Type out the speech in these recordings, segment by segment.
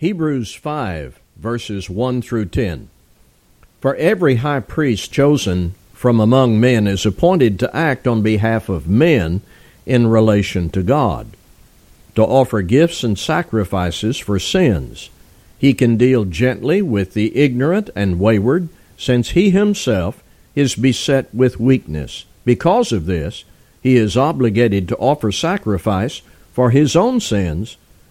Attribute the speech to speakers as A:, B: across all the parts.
A: Hebrews 5, verses 1 through 10. For every high priest chosen from among men is appointed to act on behalf of men in relation to God, to offer gifts and sacrifices for sins. He can deal gently with the ignorant and wayward, since he himself is beset with weakness. Because of this, he is obligated to offer sacrifice for his own sins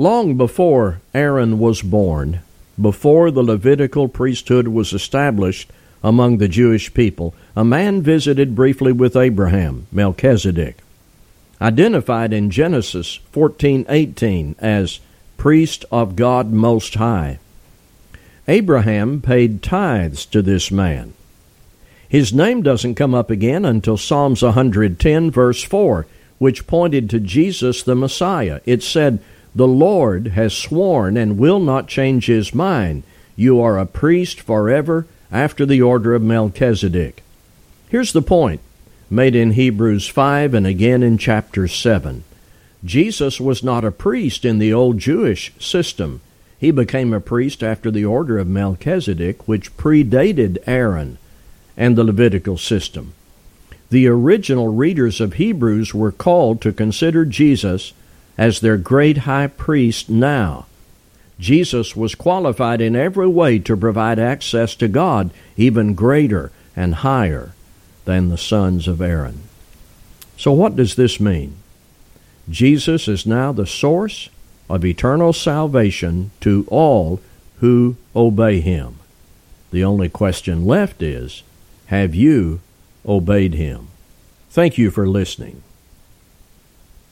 A: Long before Aaron was born, before the Levitical priesthood was established among the Jewish people, a man visited briefly with Abraham, Melchizedek, identified in Genesis 14:18 as priest of God most high. Abraham paid tithes to this man. His name doesn't come up again until Psalms 110 verse 4, which pointed to Jesus the Messiah. It said, the Lord has sworn and will not change his mind. You are a priest forever after the order of Melchizedek. Here's the point made in Hebrews 5 and again in chapter 7. Jesus was not a priest in the old Jewish system. He became a priest after the order of Melchizedek, which predated Aaron and the Levitical system. The original readers of Hebrews were called to consider Jesus as their great high priest now. Jesus was qualified in every way to provide access to God even greater and higher than the sons of Aaron. So, what does this mean? Jesus is now the source of eternal salvation to all who obey him. The only question left is have you obeyed him? Thank you for listening.